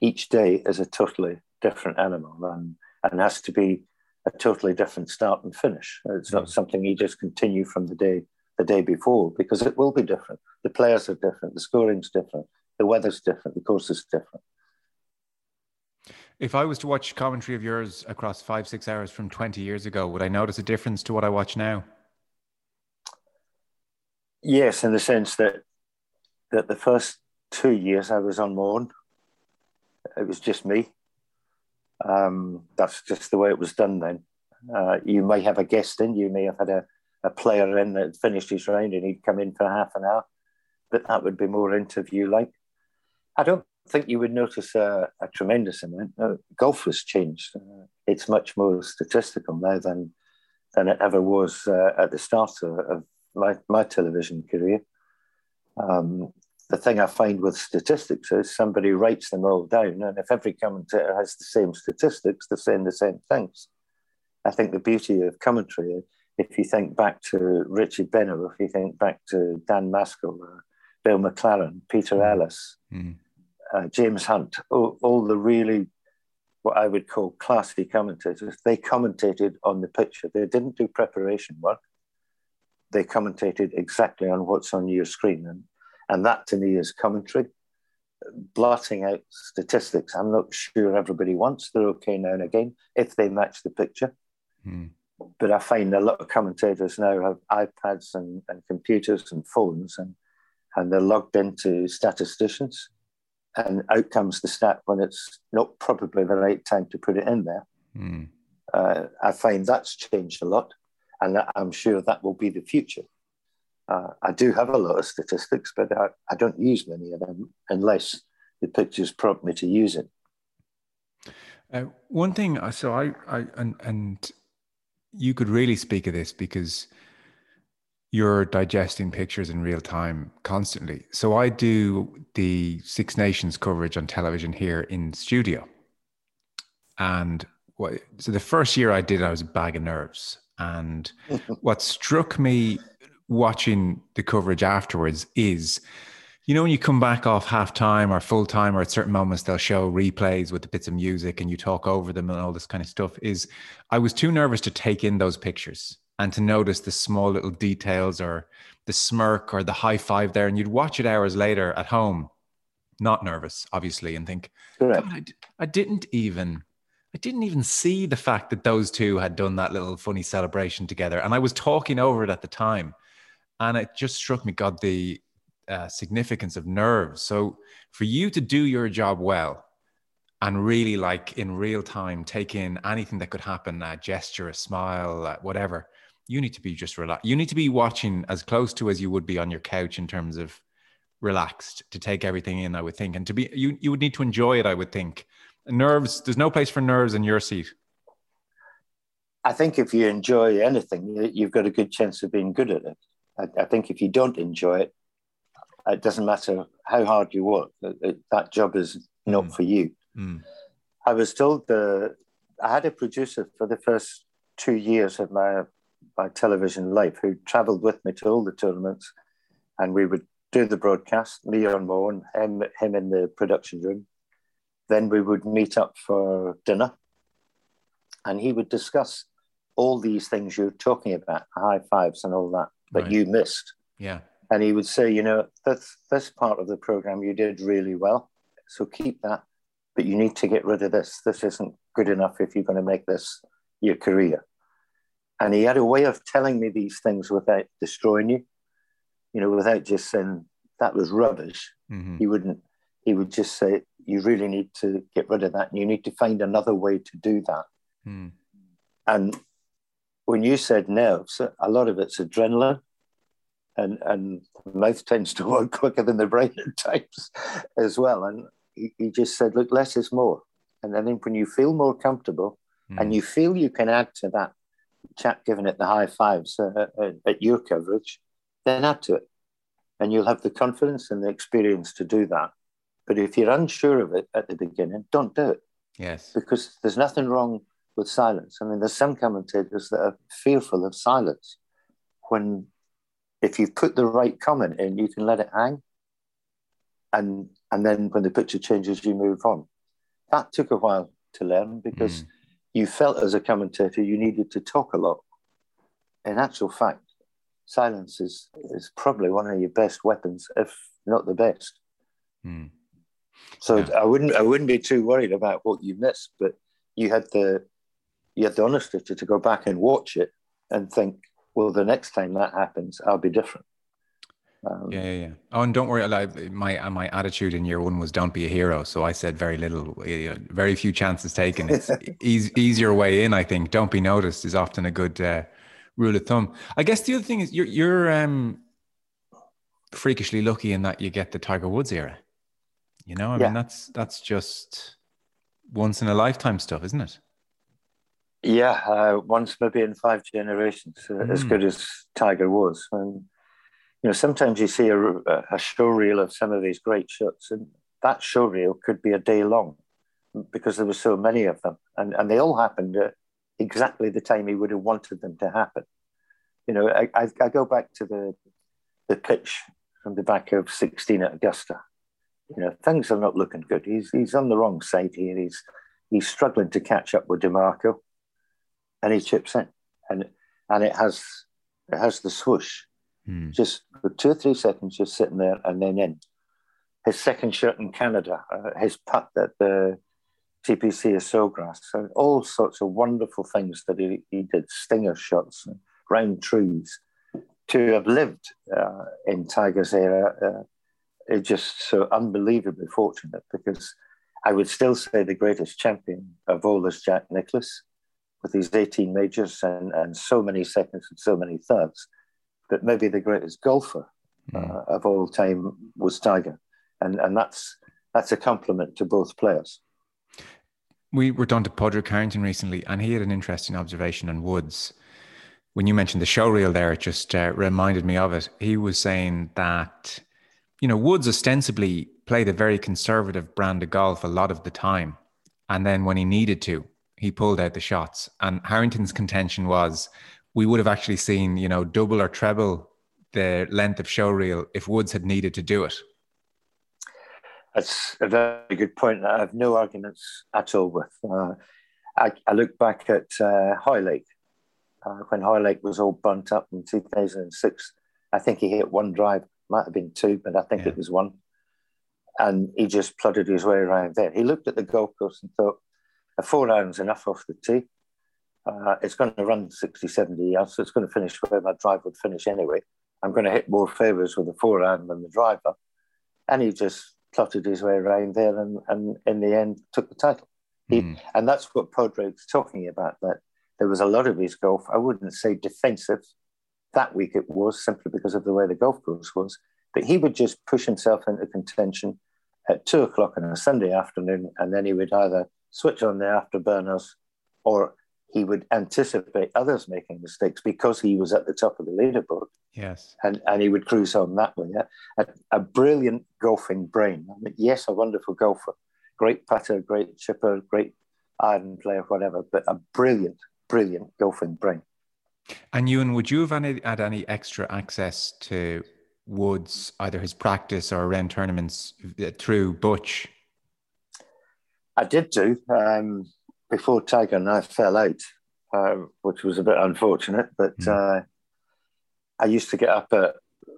each day is a totally different animal and, and has to be a totally different start and finish. It's not mm. something you just continue from the day the day before because it will be different. The players are different, the scoring's different, the weather's different, the course is different. If I was to watch commentary of yours across five, six hours from 20 years ago, would I notice a difference to what I watch now? Yes, in the sense that that the first two years I was on my own. It was just me. Um, that's just the way it was done then. Uh, you may have a guest in, you may have had a, a player in that finished his round and he'd come in for half an hour, but that would be more interview like. I don't think you would notice a, a tremendous amount. Uh, golf has changed. Uh, it's much more statistical now than than it ever was uh, at the start of, of my, my television career. Um, the thing I find with statistics is somebody writes them all down, and if every commentator has the same statistics, they're saying the same things. I think the beauty of commentary, if you think back to Richard Benaud, if you think back to Dan Maskell, uh, Bill McLaren, Peter mm. Alliss, mm. uh, James Hunt, all, all, the really what I would call classy commentators, they commentated on the picture. They didn't do preparation work. They commentated exactly on what's on your screen. And and that to me is commentary. Blotting out statistics, I'm not sure everybody wants. They're okay now and again if they match the picture. Mm. But I find a lot of commentators now have iPads and, and computers and phones, and, and they're logged into statisticians. And out comes the stat when it's not probably the right time to put it in there. Mm. Uh, I find that's changed a lot, and I'm sure that will be the future. Uh, I do have a lot of statistics, but I, I don't use many of them unless the pictures prompt me to use it. Uh, one thing, uh, so I, I and, and you could really speak of this because you're digesting pictures in real time constantly. So I do the Six Nations coverage on television here in studio, and what, so the first year I did, I was a bag of nerves. And what struck me watching the coverage afterwards is you know when you come back off half time or full time or at certain moments they'll show replays with the bits of music and you talk over them and all this kind of stuff is i was too nervous to take in those pictures and to notice the small little details or the smirk or the high five there. And you'd watch it hours later at home not nervous obviously and think I, I didn't even I didn't even see the fact that those two had done that little funny celebration together. And I was talking over it at the time and it just struck me, God, the uh, significance of nerves. So for you to do your job well and really like in real time take in anything that could happen, a gesture, a smile, uh, whatever, you need to be just relaxed. You need to be watching as close to as you would be on your couch in terms of relaxed to take everything in, I would think. And to be, you, you would need to enjoy it, I would think. Nerves, there's no place for nerves in your seat. I think if you enjoy anything, you've got a good chance of being good at it. I, I think if you don't enjoy it, it doesn't matter how hard you work. It, it, that job is not Mm. for you. Mm. I was told the I had a producer for the first two years of my my television life who travelled with me to all the tournaments, and we would do the broadcast, me on my own, him, him in the production room. Then we would meet up for dinner, and he would discuss all these things you're talking about, high fives and all that that Right. you missed. Yeah. And he would say, you know, this this part of the program you did really well, so keep that, but you need to get rid of this. This isn't good enough if you're going to make this your career. And he had a way of telling me these things without destroying you, you know, without just saying that was rubbish. Mhm. He wouldn't. He would just say, you really need to get rid of that, and you need to find another way to do that. Mm. And when you said nerves, a lot of it's adrenaline, and and the mouth tends to work quicker than the brain at times as well. And he, he just said, look, less is more. And then when you feel more comfortable Mm. and you feel you can add to that chap giving it the high fives uh, at, at your coverage, then add to it. And you'll have the confidence and the experience to do that. But if you're unsure of it at the beginning, don't do it Yes. because there's nothing wrong with silence. I mean, there's some commentators that are fearful of silence when if you put the right comment in, you can let it hang. And and then when the picture changes, you move on. That took a while to learn because Mm. you felt as a commentator you needed to talk a lot. In actual fact, silence is, is probably one of your best weapons, if not the best. Mm. So Yeah. I wouldn't I wouldn't be too worried about what you missed, but you had the you had the honesty to, to go back and watch it and think, well, the next time that happens, I'll be different. Um, Yeah, yeah, yeah. Oh, and don't worry. Like my my attitude in year one was don't be a hero. So I said very little, very few chances taken. It's eas easier way in. I think don't be noticed is often a good uh, rule of thumb. I guess the other thing is you're you're um, freakishly lucky in that you get the Tiger Woods era. You know, I Yeah. mean that's that's just once in a lifetime stuff, isn't it? Yeah, uh, once maybe in five generations, uh, as Mm. good as Tiger was. And you know, sometimes you see a, a show reel of some of these great shots, and that show reel could be a day long because there were so many of them, and and they all happened at exactly the time he would have wanted them to happen. You know, I, I, I go back to the the pitch from the back of 16 at Augusta. You know, things are not looking good. He's he's on the wrong side here. He's he's struggling to catch up with DiMarco and he chips in, and and it has it has the swoosh, Hmm. just for two or three seconds, just sitting there and then in. His second shot in Canada, uh, his putt at the TPC of Sawgrass, and all sorts of wonderful things that he, he did, stinger shots, and round trees. To have lived uh, in Tiger's era, uh, is just so unbelievably fortunate because I would still say the greatest champion of all is Jack Nicklaus with his 18 majors and, and so many seconds and so many thirds. that maybe the greatest golfer uh, of all time was Tiger. And, and that's, that's a compliment to both players. We were down to Padraig Harrington recently, and he had an interesting observation on Woods. When you mentioned the show reel there, it just uh, reminded me of it. He was saying that, you know, Woods ostensibly played a very conservative brand of golf a lot of the time. And then when he needed to, he pulled out the shots. And Harrington's contention was we would have actually seen, you know, double or treble the length of show reel if Woods had needed to do it. That's a very good point. I have no arguments at all with. Uh, I, I look back at uh, Hoylake uh, when Hoylake was all burnt up in 2006. I think he hit one drive, might have been two, but I think Yeah. it was one. And he just plodded his way around there. He looked at the golf course and thought, a four iron's enough off the tee. Uh, it's going to run 60, 70 yards, so it's going to finish where my drive would finish anyway. I'm going to hit more favours with the four iron than the driver. And he just plotted his way around there and, and in the end took the title. He, Mm. And that's what Padraig's talking about, that there was a lot of his golf, I wouldn't say defensive, that week it was simply because of the way the golf course was, but he would just push himself into contention at two o'clock on a Sunday afternoon, and then he would either switch on the afterburners or he would anticipate others making mistakes because he was at the top of the leaderboard. Yes. And, and he would cruise on that way. A, a brilliant golfing brain. I mean, yes, a wonderful golfer, great putter, great chipper, great iron player, whatever, but a brilliant, brilliant golfing brain. And Ewen, would you have any, had any extra access to Woods, either his practice or around tournaments uh, through Butch? I did do. Um, before Tiger and I fell out, uh, which was a bit unfortunate, but mm. uh, I used to get up at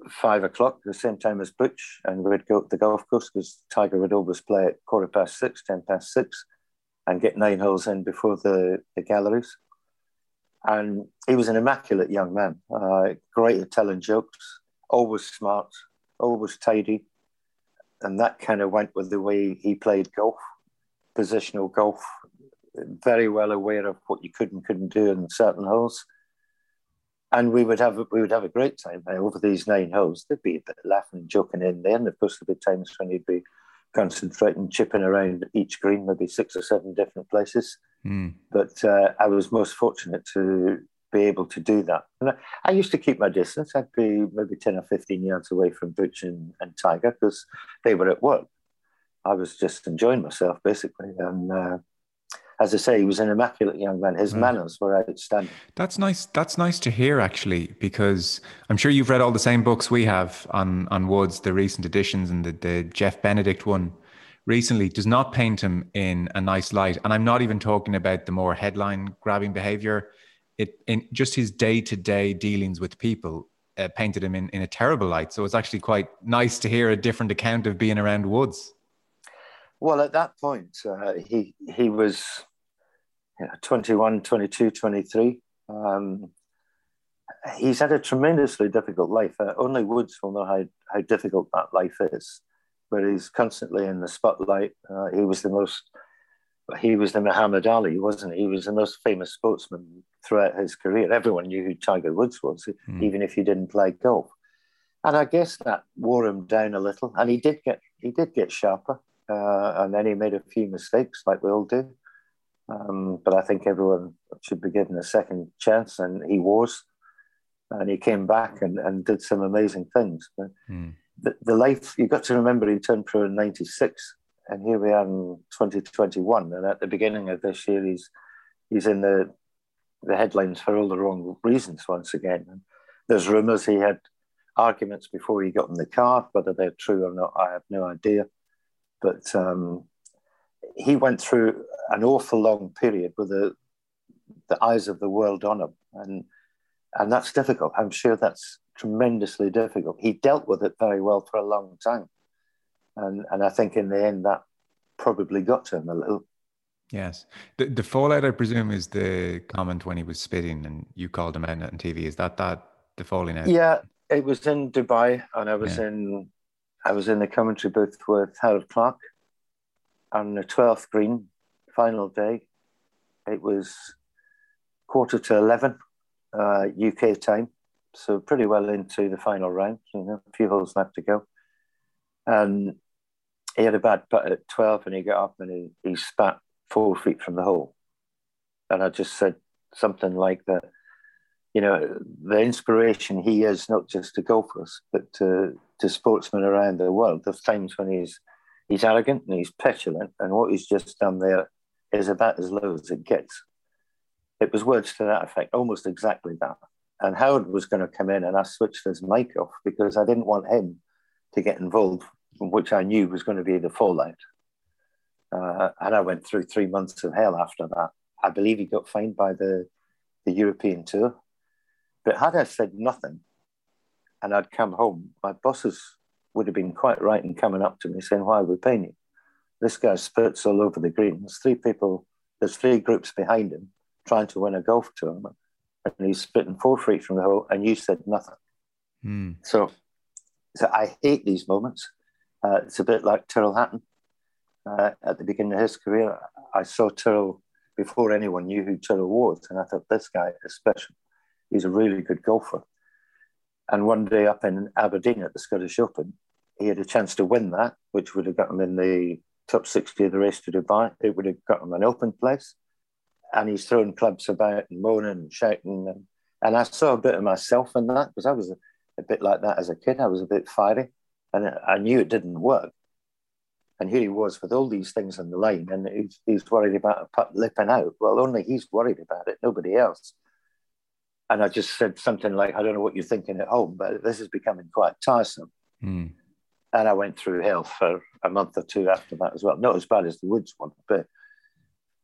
five o'clock, the same time as Butch, and we'd go to the golf course because Tiger would always play at quarter past six, ten past six, and get nine holes in before the, the galleries. And he was an immaculate young man, uh, great at telling jokes, always smart, always tidy. And that kind of went with the way he played golf, positional golf, very well aware of what you could and couldn't do in certain holes. And we would have we would have a great time over these nine holes. There'd be a bit of laughing and joking in there, and of course there'd be times when you'd be concentrating, chipping around each green, maybe six or seven different places. Mm. But uh, I was most fortunate to be able to do that. And I, I, used to keep my distance. I'd be maybe 10 or 15 yards away from Butch and, and Tiger because they were at work. I was just enjoying myself, basically. And uh, as I say, he was an immaculate young man. His mm. manners were outstanding. That's nice. That's nice to hear, actually, because I'm sure you've read all the same books we have on on Woods, the recent editions, and the, the Jeff Benedict one recently does not paint him in a nice light. And I'm not even talking about the more headline grabbing behavior. It in just his day to day dealings with people uh, painted him in, in a terrible light. So it's actually quite nice to hear a different account of being around Woods. Well, at that point, uh, he he was you know, 21, 22, 23. Um, he's had a tremendously difficult life. Uh, only Woods will know how, how difficult that life is, where he's constantly in the spotlight. Uh, he was the most, he was the Muhammad Ali, wasn't he? He was the most famous sportsman throughout his career. Everyone knew who Tiger Woods was, mm. even if he didn't play golf. And I guess that wore him down a little. And he did get he did get sharper. Uh, and then he made a few mistakes, like we all do. Um, but I think everyone should be given a second chance, and he was. And he came back and, and did some amazing things. But mm. the, the life, you've got to remember, he turned pro in 96, and here we are in 2021. And at the beginning of this year, he's, he's in the, the headlines for all the wrong reasons once again. And there's rumours he had arguments before he got in the car. Whether they're true or not, I have no idea. But um, he went through an awful long period with the the eyes of the world on him, and and that's difficult. I'm sure that's tremendously difficult. He dealt with it very well for a long time, and and I think in the end that probably got to him a little. Yes, the the fallout, I presume, is the comment when he was spitting, and you called him out on TV. Is that that the falling out? Yeah, it was in Dubai, and I was yeah. in I was in the commentary booth with Howard Clark on the 12th green, final day. It was quarter to 11 uh, UK time, so pretty well into the final round, you know, a few holes left to go. And he had a bad putt at 12 and he got up and he, he spat four feet from the hole. And I just said something like that, you know, the inspiration he is not just to golfers, but to, to sportsmen around the world. There's times when he's he's arrogant and he's petulant, and what he's just done there is about as low as it gets. It was words to that effect, almost exactly that. And Howard was going to come in, and I switched his mic off because I didn't want him to get involved, which I knew was going to be the fallout. Uh, and I went through three months of hell after that. I believe he got fined by the, the European Tour. But had I said nothing and I'd come home, my bosses would have been quite right in coming up to me saying, Why are we paying you? This guy spurts all over the green. There's three people, there's three groups behind him trying to win a golf tournament. And he's spitting four feet from the hole, and you said nothing. Mm. So, so I hate these moments. Uh, it's a bit like Tyrrell Hatton. Uh, at the beginning of his career, I saw Tyrrell before anyone knew who Tyrrell was, and I thought this guy is special. He's a really good golfer. And one day up in Aberdeen at the Scottish Open, he had a chance to win that, which would have got him in the top 60 of the race to Dubai. It would have got him an open place. and he's throwing clubs about and moaning and shouting. And, and I saw a bit of myself in that because I was a, a, bit like that as a kid. I was a bit fiery and I knew it didn't work. And here he was with all these things on the line and he's, he's worried about a putt lipping out. Well, only he's worried about it, nobody else. And I just said something like, I don't know what you're thinking at home, but this is becoming quite tiresome. Mm. And I went through hell for a month or two after that as well. Not as bad as the Woods one, but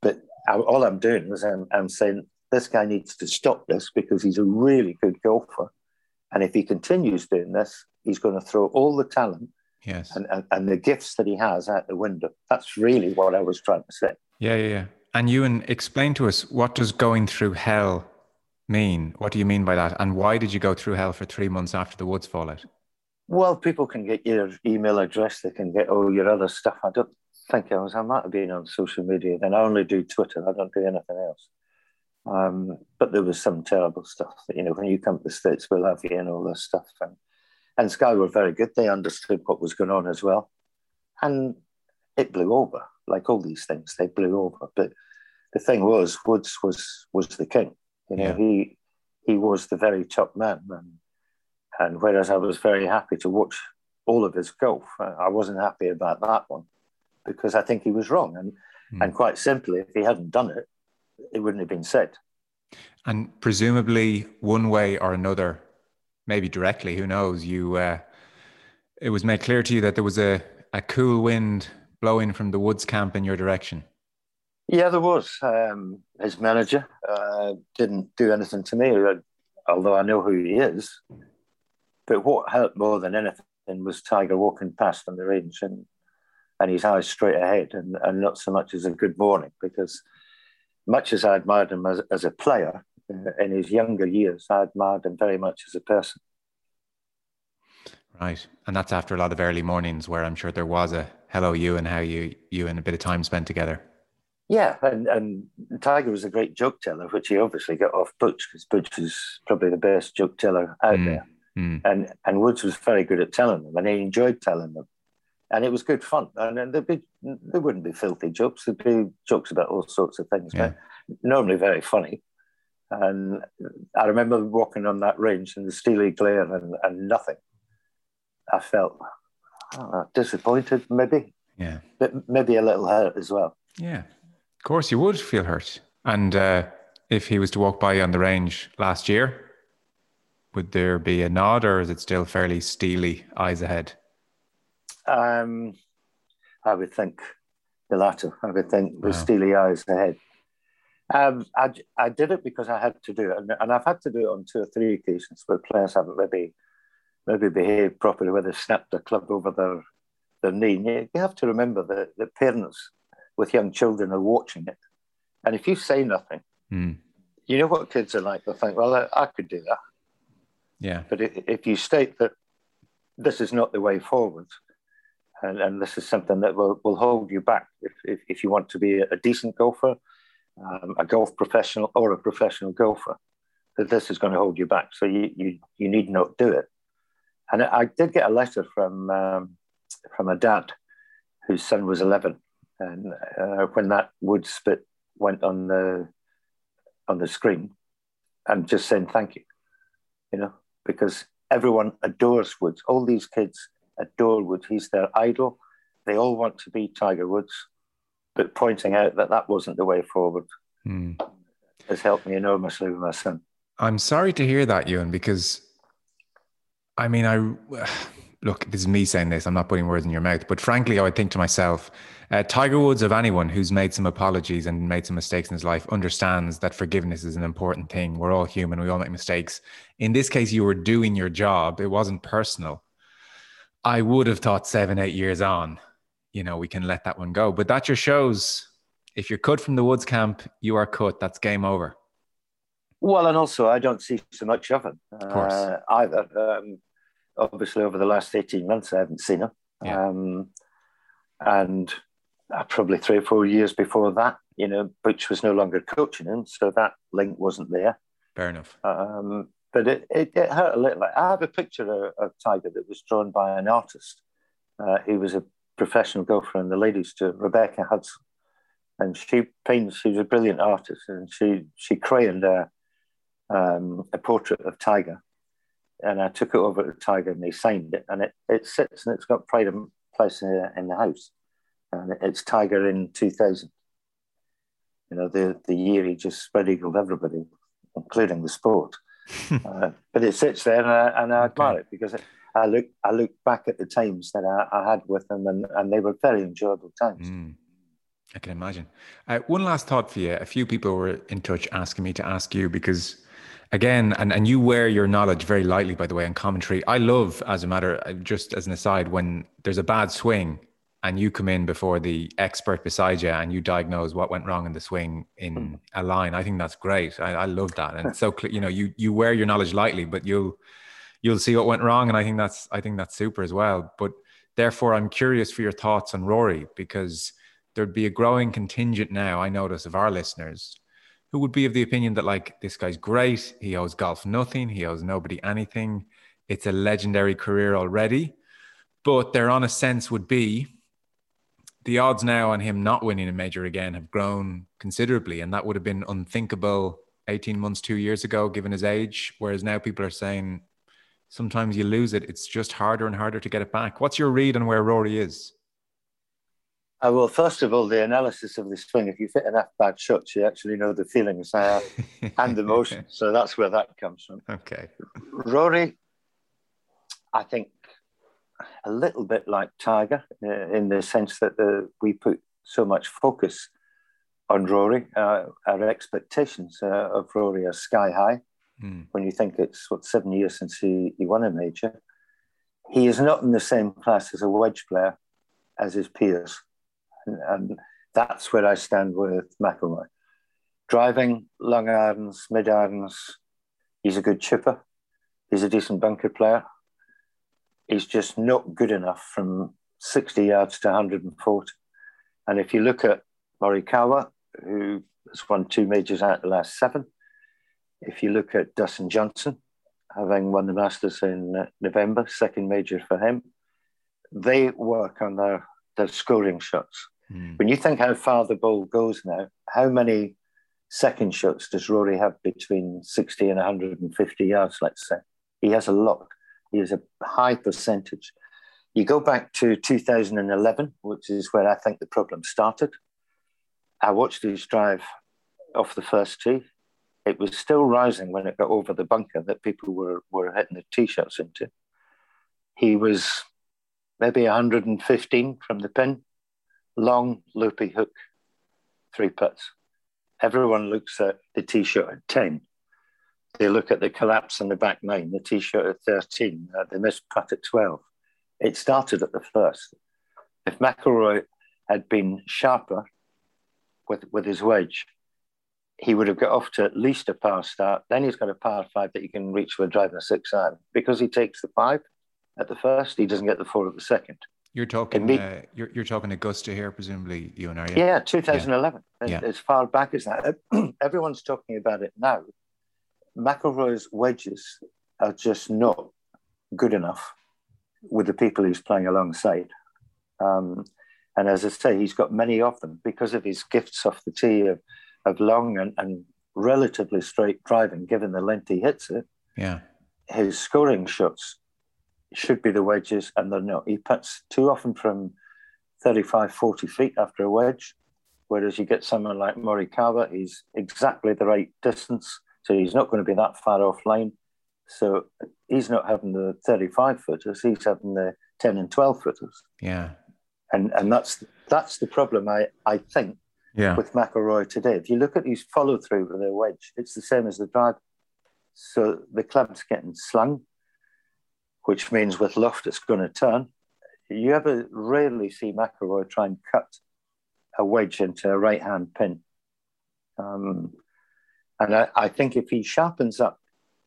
but I, all I'm doing is I'm, I'm saying this guy needs to stop this because he's a really good golfer. And if he continues doing this, he's going to throw all the talent yes. and, and, and the gifts that he has out the window. That's really what I was trying to say. Yeah, yeah, yeah. And Ewen, explain to us what does going through hell mean? What do you mean by that? And why did you go through hell for three months after the Woods fallout? Well, people can get your email address, they can get all your other stuff. I don't think I was, I might have been on social media then. I only do Twitter, I don't do anything else. Um, but there was some terrible stuff that, you know, when you come to the States, we'll have you and all this stuff. And, and Sky were very good. They understood what was going on as well. And it blew over, like all these things, they blew over. But the thing was, Woods was was the king. You know, yeah. he he was the very top man. And, and whereas I was very happy to watch all of his golf, I wasn't happy about that one because I think he was wrong. And mm. and quite simply, if he hadn't done it, it wouldn't have been said. And presumably, one way or another, maybe directly, who knows? You, uh, it was made clear to you that there was a, a cool wind blowing from the Woods camp in your direction. Yeah, there was. Um, his manager uh, didn't do anything to me, uh, although I know who he is. But what helped more than anything was Tiger walking past on the range and and his eyes straight ahead and, and not so much as a good morning because much as I admired him as, as a player uh, in his younger years, I admired him very much as a person. Right. And that's after a lot of early mornings where I'm sure there was a hello you and how you you and a bit of time spent together. Yeah, and, and Tiger was a great joke teller, which he obviously got off Butch because Butch was probably the best joke teller out mm, there. Mm. And and Woods was very good at telling them, and he enjoyed telling them and it was good fun. And there'd be there wouldn't be filthy jokes. There'd be jokes about all sorts of things, yeah. but normally very funny. And I remember walking on that range in the steely glare and, and nothing. I felt oh, disappointed, maybe. Yeah. But maybe a little hurt as well. Yeah. Of course, you would feel hurt. And uh, if he was to walk by on the range last year, would there be a nod or is it still fairly steely eyes ahead? Um, I would think the latter. I would think with wow. steely eyes ahead. Um, I, I did it because I had to do it, and, and, I've had to do it on two or three occasions where players haven't maybe maybe behaved properly, where they've snapped their club over their their knee. You, you have to remember that the parents with young children are watching it, and if you say nothing, mm. you know what kids are like. They think, "Well, I, I could do that." Yeah. But if you state that this is not the way forward, and, and this is something that will, will hold you back if, if, if you want to be a decent golfer, um, a golf professional, or a professional golfer. That this is going to hold you back, so you you, you need not do it. And I did get a letter from um, from a dad whose son was eleven, and uh, when that wood spit went on the on the screen, I'm just saying thank you, you know, because everyone adores Woods. All these kids adore Woods. He's their idol. They all want to be Tiger Woods, but pointing out that that wasn't the way forward mm. has helped me enormously with my son. I'm sorry to hear that, Ewen, because I mean, I look, this is me saying this, I'm not putting words in your mouth, but frankly, I would think to myself, uh, Tiger Woods, of anyone who's made some apologies and made some mistakes in his life, understands that forgiveness is an important thing. We're all human, we all make mistakes. In this case, you were doing your job, it wasn't personal. I would have thought seven, eight years on, you know, we can let that one go. But that just shows if you're cut from the Woods camp, you are cut. That's game over. Well, and also I don't see so much of him of uh, either. Um, obviously, over the last 18 months, I haven't seen him. Yeah. Um, and uh, probably three or four years before that, you know, Butch was no longer coaching him. So that link wasn't there. Fair enough. Um, but it, it, it, hurt a little. I have a picture of, of Tiger that was drawn by an artist. Uh, he was a professional golfer in the ladies' tour, Rebecca Hudson. and she paints. She was a brilliant artist, and she she crayoned a um, a portrait of Tiger, and I took it over to Tiger, and they signed it, and it it sits and it's got pride of place in the, in the house, and it's Tiger in two thousand. You know, the the year he just spread eagled everybody, including the sport. uh, but it sits there, and I, and I admire okay. it because. It, I look I look back at the times that I, I had with them, and, and they were very enjoyable times. Mm. I can imagine. Uh, one last thought for you. A few people were in touch asking me to ask you because, again, and, and you wear your knowledge very lightly, by the way, in commentary. I love, as a matter, uh, just as an aside, when there's a bad swing and you come in before the expert beside you and you diagnose what went wrong in the swing in hmm. a line. I think that's great. I, I love that, and it's so clear. You know, you you wear your knowledge lightly, but you'll you'll see what went wrong, and I think that's I think that's super as well. But therefore, I'm curious for your thoughts on Rory because there'd be a growing contingent now, I notice, of our listeners who would be of the opinion that, like, this guy's great. He owes golf nothing. He owes nobody anything. It's a legendary career already. But their honest sense would be the odds now on him not winning a major again have grown considerably. And that would have been unthinkable 18 months, two years ago, given his age. Whereas now people are saying sometimes you lose it. It's just harder and harder to get it back. What's your read on where Rory is? Uh, well, first of all, the analysis of the swing, if you fit enough bad shots, you actually know the feelings uh, and the motion. So that's where that comes from. Okay. Rory, I think a little bit like Tiger uh, in the sense that the, we put so much focus on Rory. Uh, our expectations uh, of Rory are sky high. Mm. When you think it's what seven years since he, he won a major, he is not in the same class as a wedge player as his peers. And that's where I stand with McIlroy. Driving, long irons, mid irons, he's a good chipper. He's a decent bunker player. He's just not good enough from 60 yards to 140. And if you look at Morikawa, who has won two majors out of the last seven, if you look at Dustin Johnson, having won the Masters in uh, November, second major for him, they work on their, their scoring shots. Mm. When you think how far the ball goes now, how many second shots does Rory have between 60 and 150 yards, let's say? He has a lot. He has a high percentage. You go back to 2011, which is where I think the problem started. I watched his drive off the first tee. It was still rising when it got over the bunker that people were, were hitting the tee shots into. He was maybe 115 from the pin, long loopy hook, three putts. Everyone looks at the tee shot at 10. They look at the collapse on the back nine, the tee shot at 13, uh, the missed putt at 12. It started at the first. If McIlroy had been sharper with, with his wedge, he would have got off to at least a par start. Then he's got a par five that he can reach with driving a six iron. Because he takes the five at the first, he doesn't get the four at the second. You're talking. uh, you're, you're talking Augusta here, presumably. You and I. Yeah, 2011. Yeah. As far back as that, everyone's talking about it now. McIlroy's wedges are just not good enough with the people he's playing alongside. Um, and as I say, he's got many of them because of his gifts off the tee of, of long and, and relatively straight driving, given the length he hits it. Yeah. His scoring shots should be the wedges, and they're not. He puts too often from 35, 40 feet after a wedge, whereas you get someone like Morikawa, he's exactly the right distance, so he's not going to be that far offline. So he's not having the 35 footers, he's having the 10 and 12 footers. Yeah. And and that's that's the problem I, I think yeah. with McIlroy today. If you look at his follow through with their wedge, it's the same as the drive. So the club's getting slung which means with loft it's going to turn. You ever rarely see McIlroy try and cut a wedge into a right hand pin. Um, and I, I, think if he sharpens up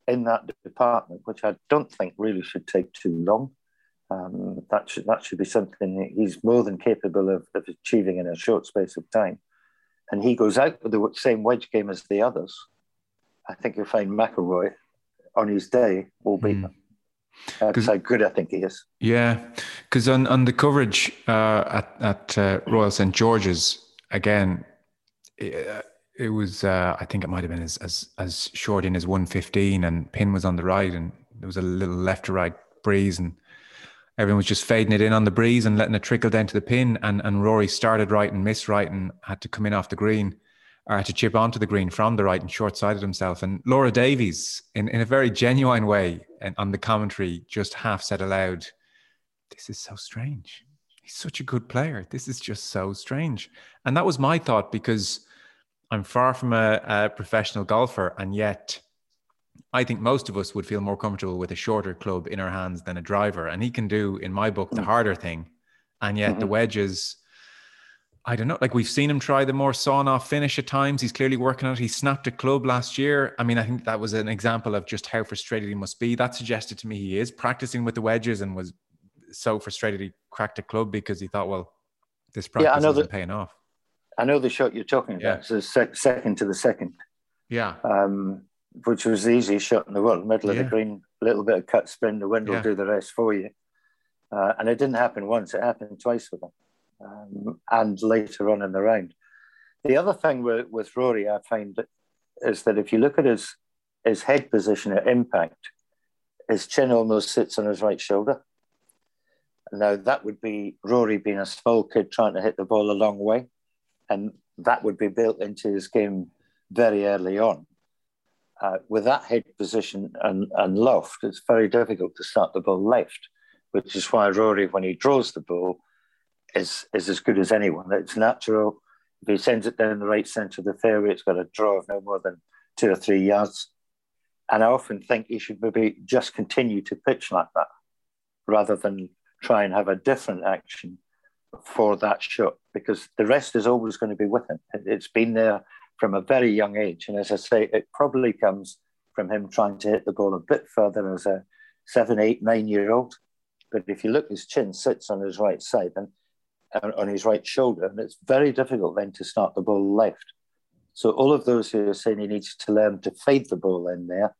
in that department, which I don't think really should take too long, um, that should that should be something he's more than capable of, of, achieving in a short space of time. And he goes out with the same wedge game as the others. I think you'll find McIlroy on his day will beat mm. them. That's how good I think he is. Yeah, because on, on the coverage uh, at, at uh, Royal St George's, again, it, it was uh, I think it might have been as, as as short in as 115 and pin was on the right and there was a little left to right breeze and everyone was just fading it in on the breeze and letting it trickle down to the pin and and Rory started right and missed right and had to come in off the green had to chip onto the green from the right and short-sighted himself and Laura Davies in, in a very genuine way and on the commentary just half said aloud this is so strange he's such a good player this is just so strange and that was my thought because I'm far from a, a, professional golfer, and yet I think most of us would feel more comfortable with a shorter club in our hands than a driver. And he can do, in my book, the mm. harder thing. And yet mm-hmm. the wedges, I don't know, like we've seen him try the more sawn off finish at times. He's clearly working on it. He snapped a club last year. I mean, I think that was an example of just how frustrated he must be. That suggested to me he is practicing with the wedges and was so frustrated he cracked a club because he thought, well, this practice yeah, I know isn't that- paying off I know the shot you're talking about. It's a sec- second to the second. Yeah. Um, which was the easiest shot in the world, middle yeah. of the green, little bit of cut spin, the wind will yeah. do the rest for you. Uh, and it didn't happen once, it happened twice with him. Um, and later on in the round. The other thing with, with Rory, I find is that if you look at his his head position at impact, his chin almost sits on his right shoulder. Now that would be Rory being a small kid trying to hit the ball a long way and that would be built into his game very early on. Uh, with that head position and, and loft, it's very difficult to start the ball left, which is why Rory, when he draws the ball, is is as good as anyone. It's natural. If he sends it down the right centre of the fairway, it's got a draw of no more than two or three yards. And I often think he should maybe just continue to pitch like that rather than try and have a different action for that shot because the rest is always going to be with him. It's been there from a very young age. And as I say, it probably comes from him trying to hit the ball a bit further as a seven, eight, nine year old. But if you look, his chin sits on his right side and on his right shoulder, and it's very difficult then to start the ball left. So all of those who are saying he needs to learn to fade the ball in there,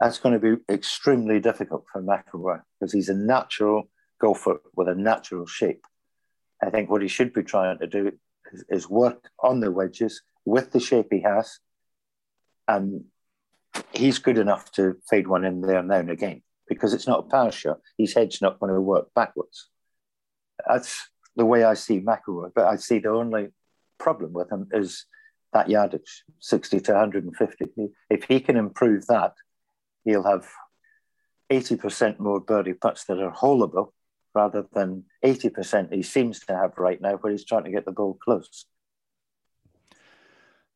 that's going to be extremely difficult for McIlroy because he's a natural golfer with a natural shape. I think what he should be trying to do is, is work on the wedges with the shape he has. And he's good enough to fade one in there now and again because it's not a power shot. His head's not going to work backwards. That's the way I see McIlroy. But I see the only problem with him is that yardage, 60 to 150. If he can improve that, he'll have 80% more birdie putts that are holeable rather than 80% he seems to have right now, where he's trying to get the ball close.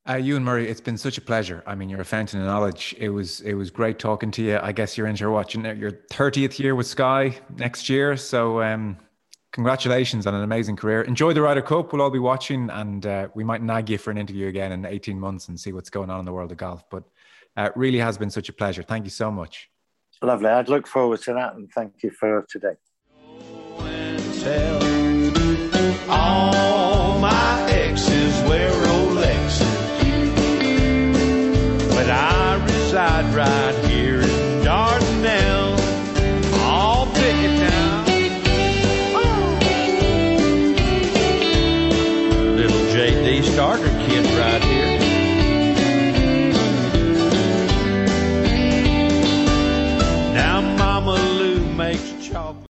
Uh, Ewen Murray, it's been such a pleasure. I mean, you're a fountain of knowledge. It was it was great talking to you. I guess you're into watching your 30th year with Sky next year. So um, congratulations on an amazing career. Enjoy the Ryder Cup. We'll all be watching, and uh, we might nag you for an interview again in 18 months and see what's going on in the world of golf. But uh, it really has been such a pleasure. Thank you so much. Lovely. I'd look forward to that, and thank you for today